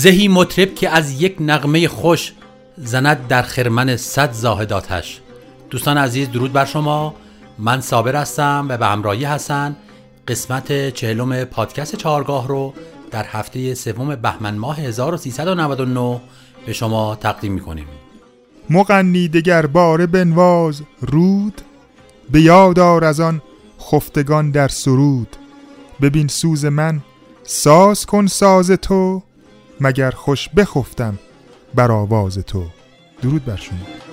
زهی مطرب که از یک نغمه خوش زند در خرمن صد زاهداتش دوستان عزیز درود بر شما. من صابر هستم و به همراهی حسن قسمت چهلم پادکست چهارگاه رو در هفته سوم بهمن ماه 1399 به شما تقدیم می‌کنیم. مغنی دگر باره بنواز رود. به یادار از آن خفتگان در سرود. ببین سوز من ساز کن ساز تو. مگر خوش بخفتم بر آواز تو؟ درود بر شما.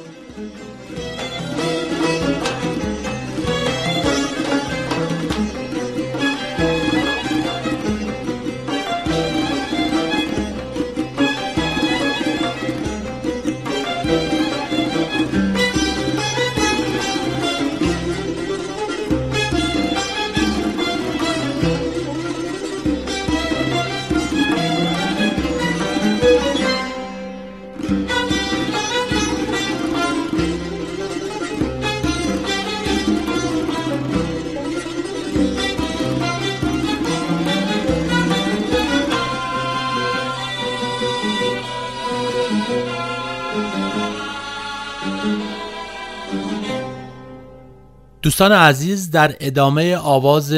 دوستان عزیز در ادامه آواز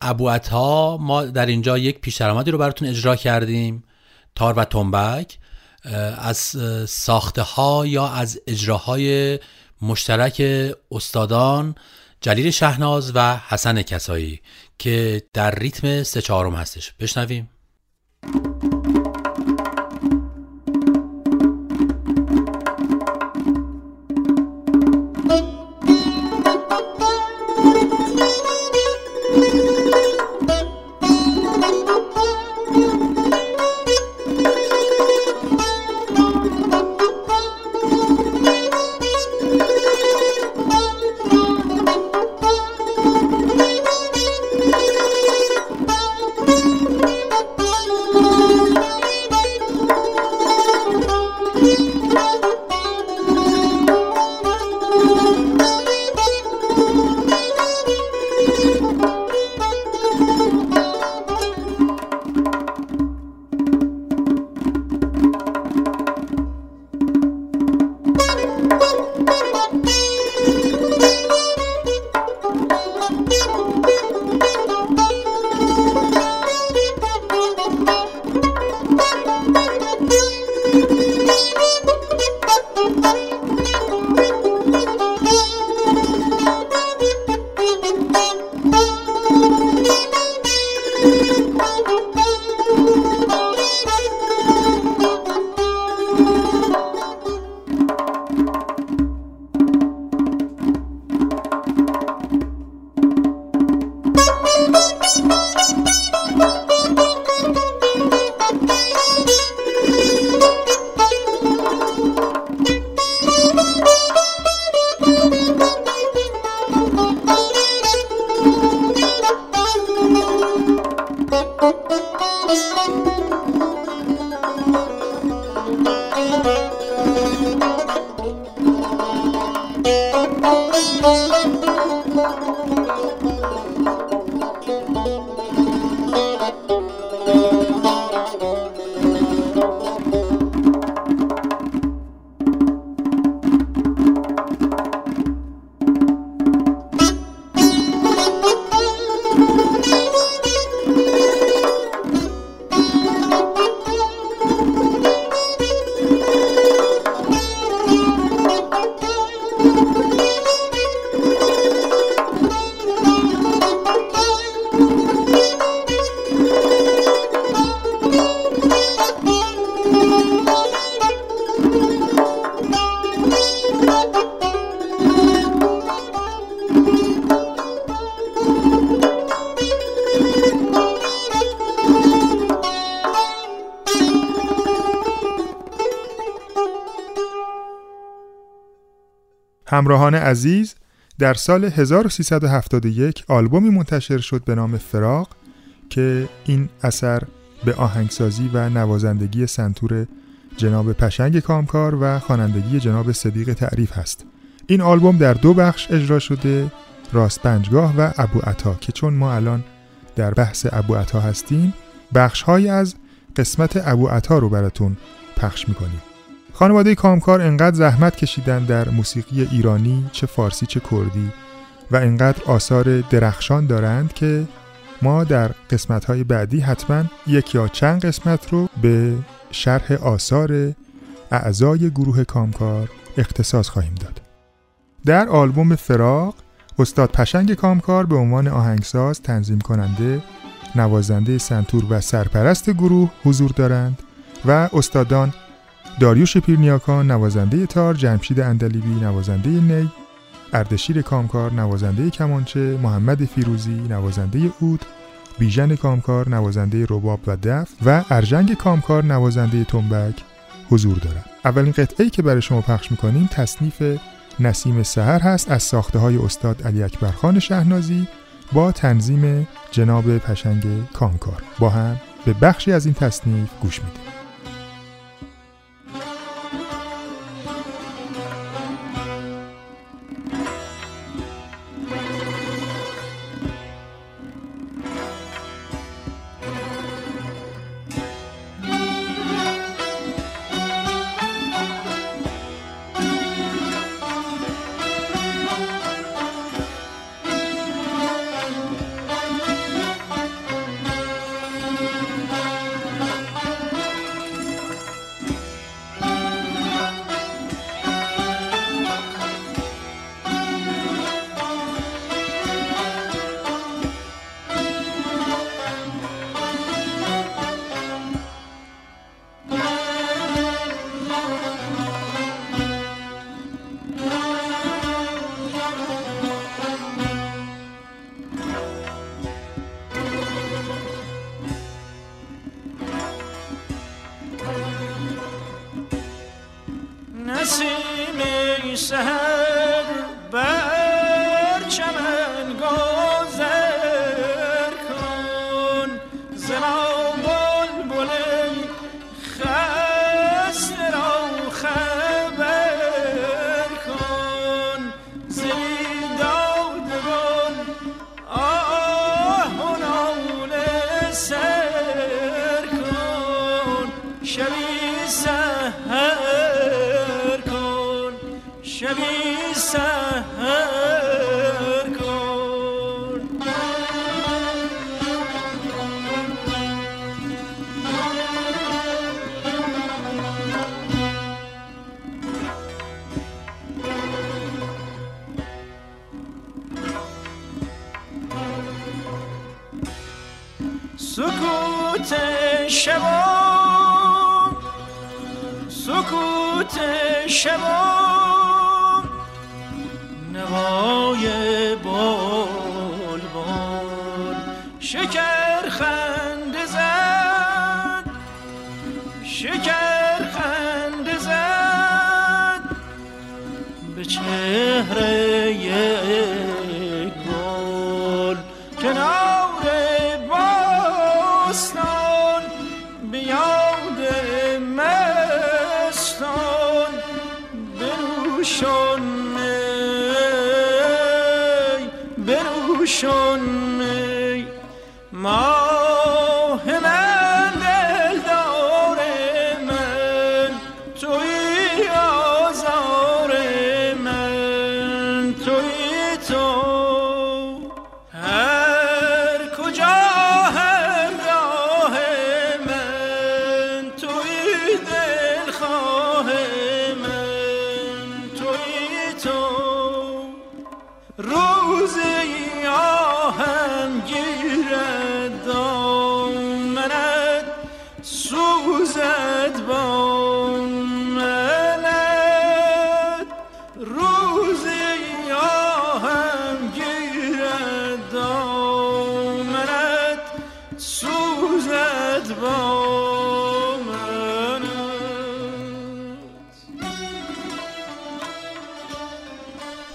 ابو عطا ما در اینجا یک پیش رو براتون اجرا کردیم تار و تنبک از ساخته ها یا از اجراهای مشترک استادان جلیل شهناز و حسن کسایی که در ریتم سه چهارم هستش. بشنویم. Thank you. همراهان عزیز در سال 1371 آلبومی منتشر شد به نام فراق که این اثر به آهنگسازی و نوازندگی سنتور جناب پشنگ کامکار و خوانندگی جناب صدیق تعریف هست. این آلبوم در دو بخش اجرا شده راست پنجگاه و ابو عطا که چون ما الان در بحث ابو عطا هستیم بخش های از قسمت ابو عطا رو براتون پخش می‌کنیم. خانواده کامکار انقدر زحمت کشیدن در موسیقی ایرانی چه فارسی چه کردی و انقدر آثار درخشان دارند که ما در قسمت های بعدی حتما یک یا چند قسمت رو به شرح آثار اعضای گروه کامکار اختصاص خواهیم داد. در آلبوم فراق استاد پشنگ کامکار به عنوان آهنگساز تنظیم کننده نوازنده سنتور و سرپرست گروه حضور دارند و استادان داریوش پیرنیاکان نوازنده تار جمشید اندلیبی نوازنده نی اردشیر کامکار نوازنده کمانچه محمد فیروزی نوازنده اود بیژن کامکار نوازنده رباب و دف و ارجنگ کامکار نوازنده تنبک حضور دارند اولین قطعه که برای شما پخش می‌کنیم تصنیف نسیم سهر هست از ساخته های استاد علی اکبرخان شهنازی با تنظیم جناب پشنگ کامکار. با هم به بخشی از این تصنیف گوش میدیم. بنوشان می بنوشان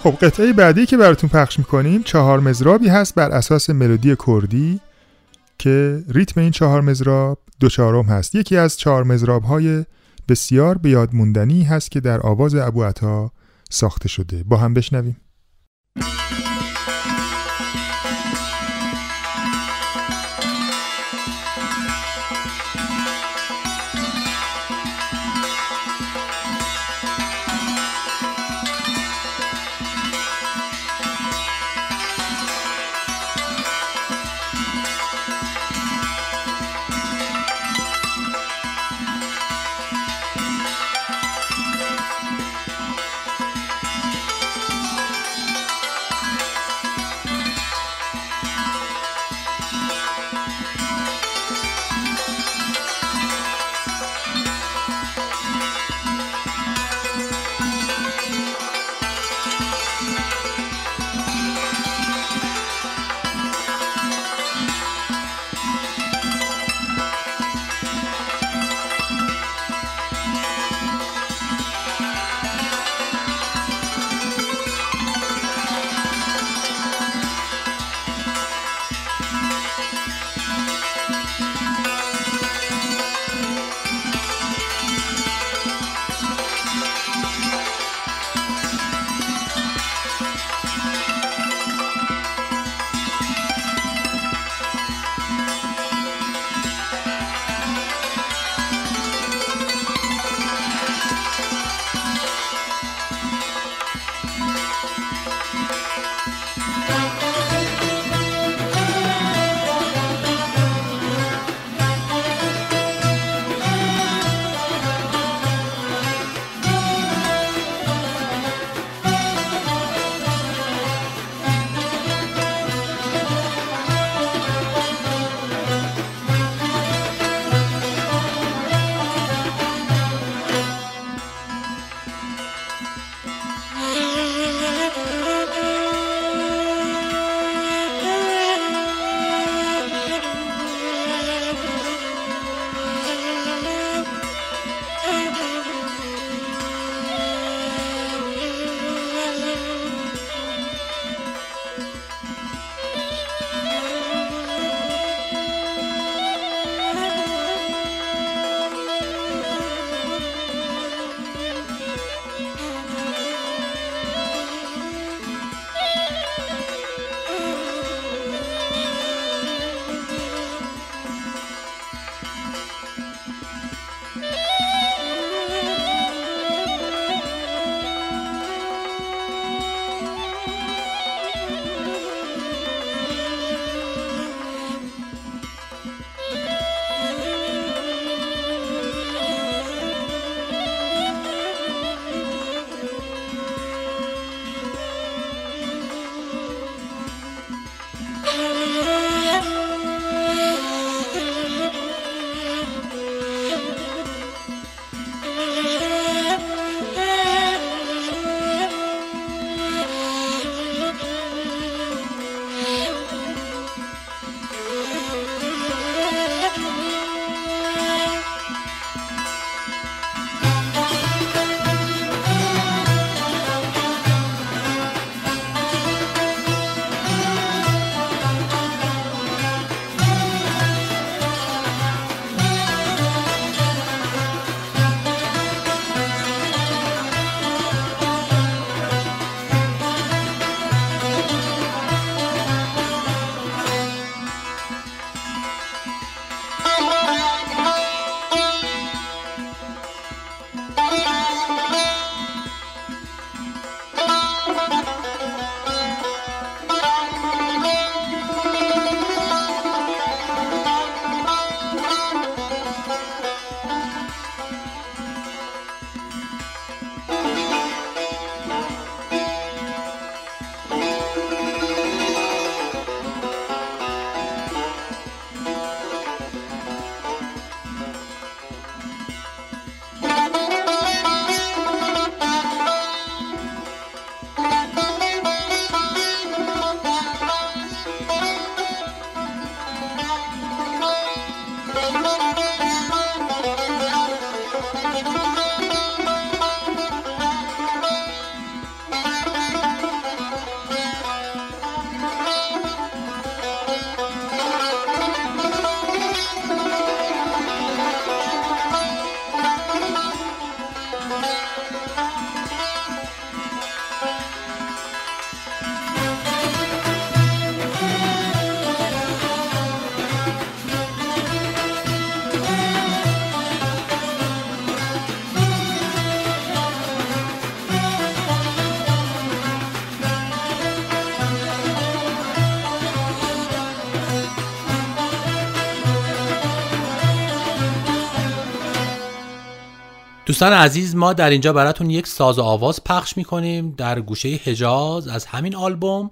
خب قطعه بعدی که براتون پخش می‌کنیم چهار مزرابی هست بر اساس ملودی کردی که ریتم این چهار مزراب دو چهارم هست. یکی از چهار مزراب های بسیار به یاد موندنی هست که در آواز ابو عطا ساخته شده. با هم بشنویم. دوستان عزیز ما در اینجا براتون یک ساز و آواز پخش می‌کنیم در گوشه حجاز از همین آلبوم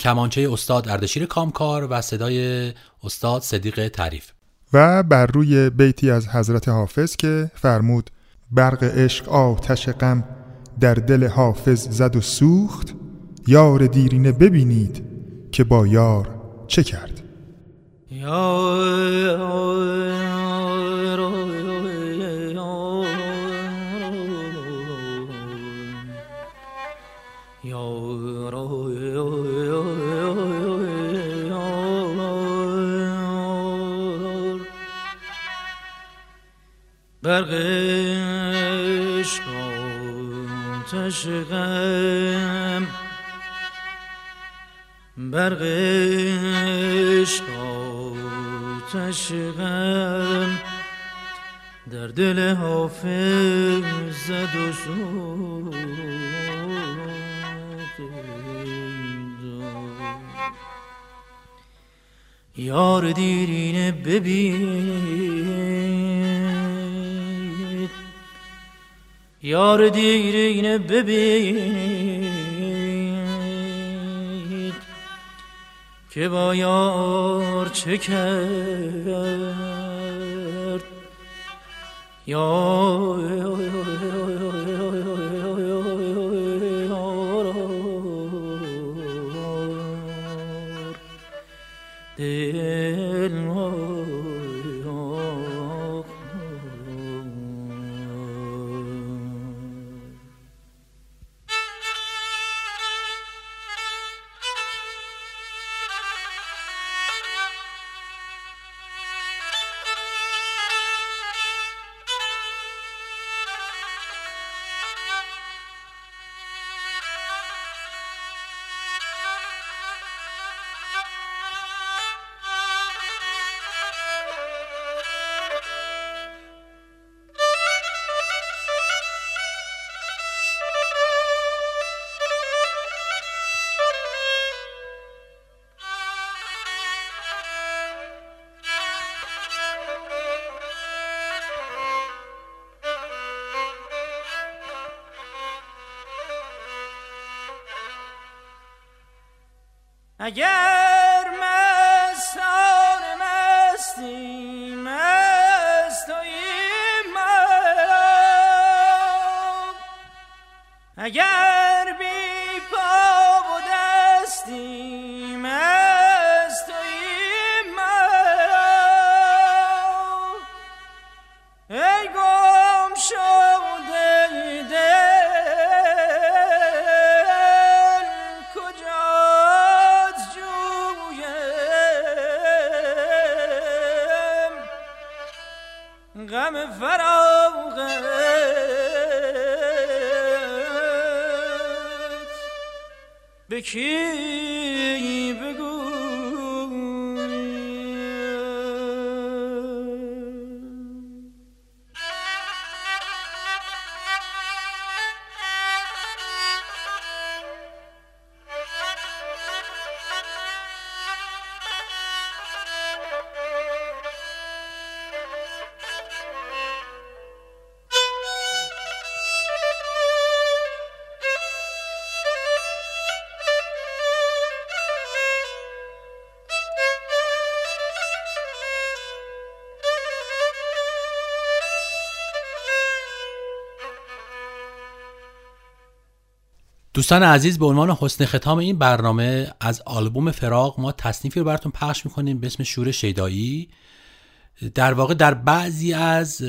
کمانچه استاد اردشیر کامکار و صدای استاد صدیق تعریف. و بر روی بیتی از حضرت حافظ که فرمود برق عشق آتش غم در دل حافظ زد و سوخت یار دیرینه ببینید که با یار چه کرد. برق عشق آتش غم. برق عشق آتش غم. در دل حافظ زد و یار دیرینه ببین. یار دیرینه ببین که با یار چه کرد یار اگر مستان مستی مستوی من اگر بی پا و دستی غم فراغت به کی دوستان عزیز به عنوان حسن ختام این برنامه از آلبوم فراغ ما تصنیفی رو براتون پخش می‌کنیم به اسم شور شیدایی. در واقع در بعضی از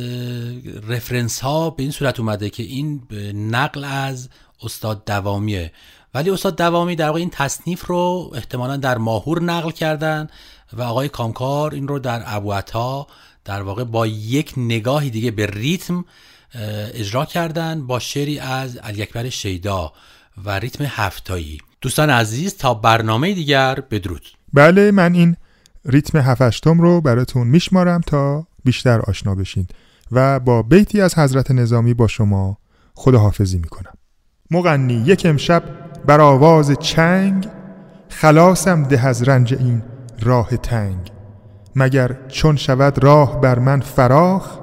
رفرنس ها به این صورت اومده که این نقل از استاد دوامیه. ولی استاد دوامی در واقع این تصنیف رو احتمالا در ماهور نقل کردن و آقای کامکار این رو در ابوعطا در واقع با یک نگاهی دیگه به ریتم اجرا کردن با شعری از علی اکبر شیدا. و ریتم هفتایی. دوستان عزیز تا برنامه دیگر بدرود. بله من این ریتم هفتم رو براتون میشمارم تا بیشتر آشنا بشین و با بیتی از حضرت نظامی با شما خداحافظی می‌کنم. مغنی یک امشب بر آواز چنگ خلاصم ده از رنج این راه تنگ. مگر چون شود راه بر من فراخ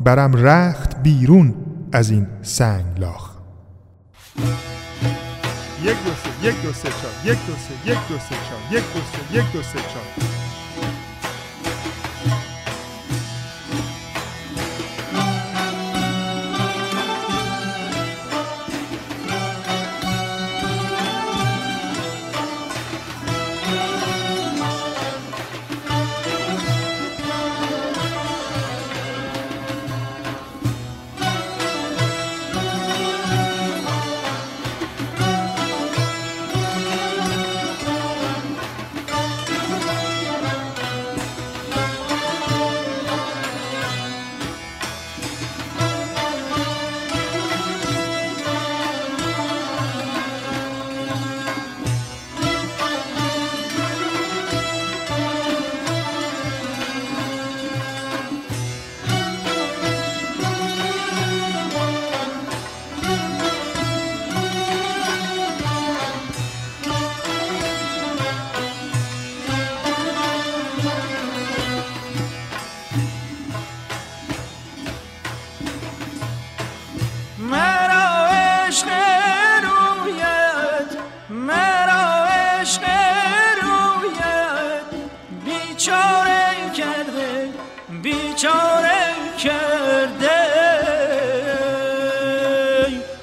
برم رخت بیرون از این سنگلاخ. یک دو سه یک دو سه چهار یک دو سه یک دو سه چهار یک دو سه یک دو سه چهار.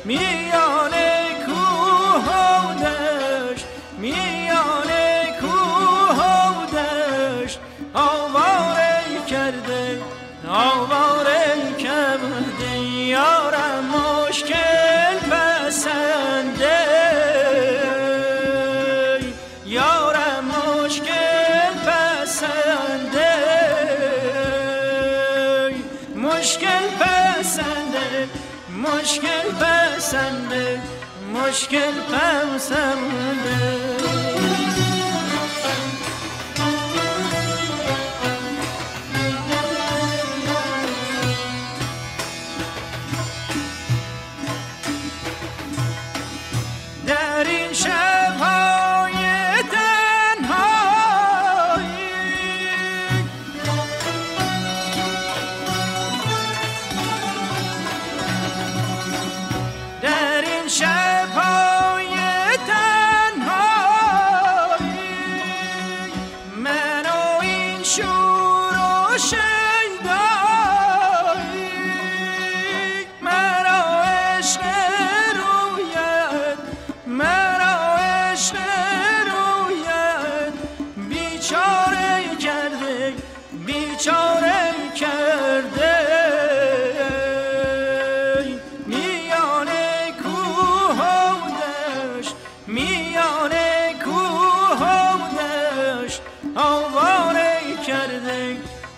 minha sevsem de Mushkil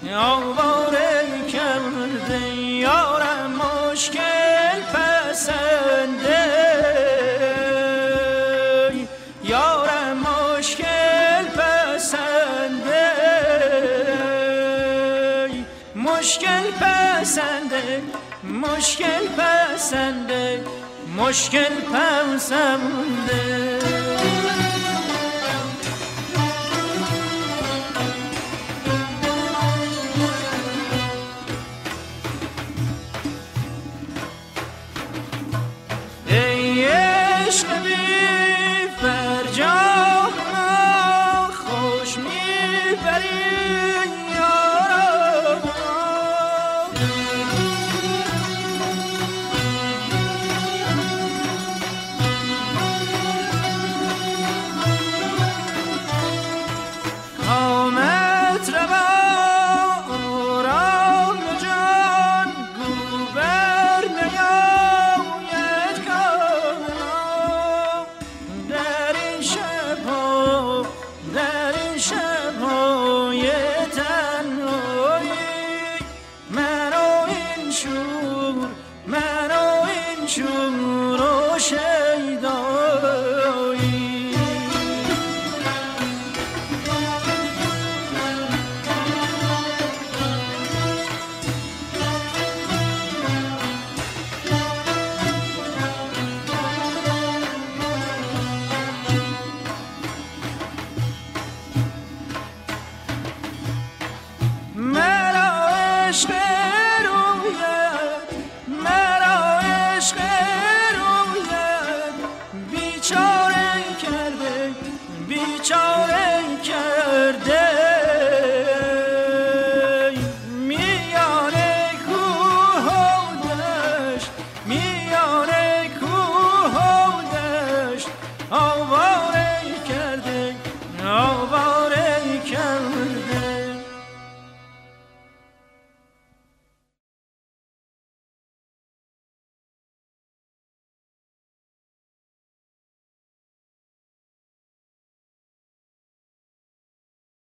یاواره کرده یارم مشکل پسنده. یارم مشکل پسنده. مشکل پسند، مشکل پسند، مشکل پسنده.